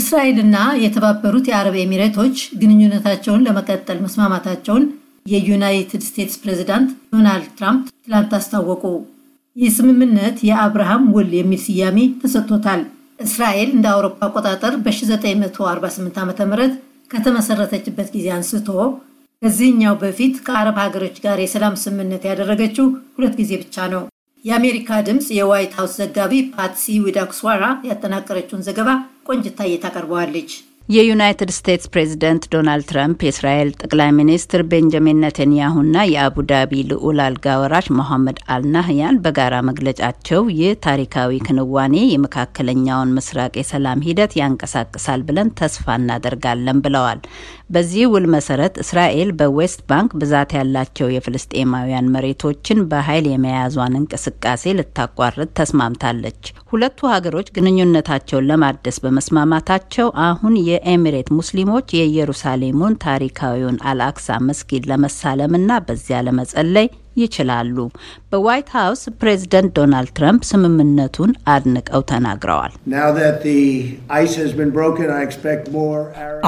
እስራኤልና የተባበሩት የአረብ ኤሚሬቶች ግንኙነታቸውን ለመቀጠል መስማማታቸውን የዩናይትድ ስቴትስ ፕሬዚዳንት ዶናልድ ትራምፕ ትላንት አስታወቁ። ይህ ስምምነት የአብርሃም ውል የሚል ስያሜ ተሰጥቶታል። እስራኤል እንደ አውሮፓ አቆጣጠር በ1948 ዓ ም ከተመሰረተችበት ጊዜ አንስቶ ከዚህኛው በፊት ከአረብ ሀገሮች ጋር የሰላም ስምምነት ያደረገችው ሁለት ጊዜ ብቻ ነው። የአሜሪካ ድምፅ የዋይት ሀውስ ዘጋቢ ፓትሲ ዊዳክስዋራ ያጠናቀረችውን ዘገባ ቆንጂት ታዬ ታቀርበዋለች። የዩናይትድ ስቴትስ ፕሬዚደንት ዶናልድ ትራምፕ የእስራኤል ጠቅላይ ሚኒስትር ቤንጃሚን ነተንያሁና የአቡዳቢ ልዑል አልጋ ወራሽ ሞሐመድ አልናህያን በጋራ መግለጫቸው ይህ ታሪካዊ ክንዋኔ የመካከለኛውን ምስራቅ የሰላም ሂደት ያንቀሳቅሳል ብለን ተስፋ እናደርጋለን ብለዋል። በዚህ ውል መሰረት እስራኤል በዌስት ባንክ ብዛት ያላቸው የፍልስጤማውያን መሬቶችን በኃይል የመያዟን እንቅስቃሴ ልታቋርጥ ተስማምታለች። ሁለቱ ሀገሮች ግንኙነታቸውን ለማደስ በመስማማታቸው አሁን የኤሚሬት ሙስሊሞች የኢየሩሳሌሙን ታሪካዊውን አልአክሳ መስጊድ ለመሳለምና በዚያ ለመጸለይ ይችላሉ። በዋይት ሀውስ ፕሬዚደንት ዶናልድ ትራምፕ ስምምነቱን አድንቀው ተናግረዋል።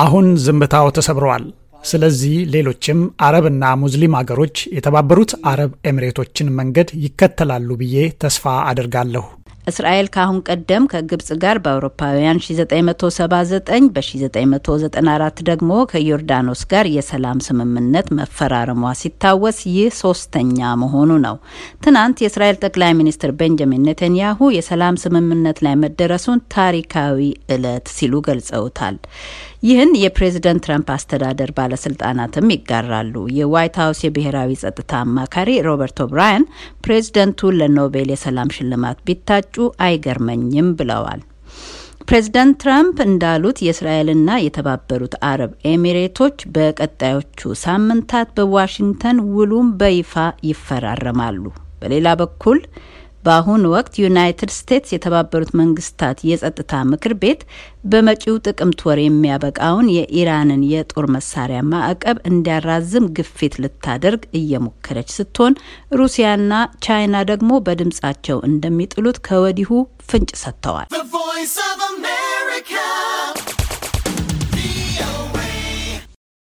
አሁን ዝምታው ተሰብረዋል። ስለዚህ ሌሎችም አረብና ሙስሊም አገሮች የተባበሩት አረብ ኤሚሬቶችን መንገድ ይከተላሉ ብዬ ተስፋ አድርጋለሁ። እስራኤል ከአሁን ቀደም ከግብጽ ጋር በአውሮፓውያን 1979 በ1994 ደግሞ ከዮርዳኖስ ጋር የሰላም ስምምነት መፈራረሟ ሲታወስ ይህ ሶስተኛ መሆኑ ነው። ትናንት የእስራኤል ጠቅላይ ሚኒስትር ቤንጃሚን ኔተንያሁ የሰላም ስምምነት ላይ መደረሱን ታሪካዊ ዕለት ሲሉ ገልጸውታል። ይህን የፕሬዝደንት ትራምፕ አስተዳደር ባለስልጣናትም ይጋራሉ። የዋይት ሀውስ የብሔራዊ ጸጥታ አማካሪ ሮበርት ኦብራያን ፕሬዝደንቱ ለኖቤል የሰላም ሽልማት ቢታጩ አይገርመኝም ብለዋል። ፕሬዝደንት ትራምፕ እንዳሉት የእስራኤልና የተባበሩት አረብ ኤሚሬቶች በቀጣዮቹ ሳምንታት በዋሽንግተን ውሉም በይፋ ይፈራረማሉ። በሌላ በኩል በአሁኑ ወቅት ዩናይትድ ስቴትስ የተባበሩት መንግስታት የጸጥታ ምክር ቤት በመጪው ጥቅምት ወር የሚያበቃውን የኢራንን የጦር መሳሪያ ማዕቀብ እንዲያራዝም ግፊት ልታደርግ እየሞከረች ስትሆን ሩሲያና ቻይና ደግሞ በድምጻቸው እንደሚጥሉት ከወዲሁ ፍንጭ ሰጥተዋል።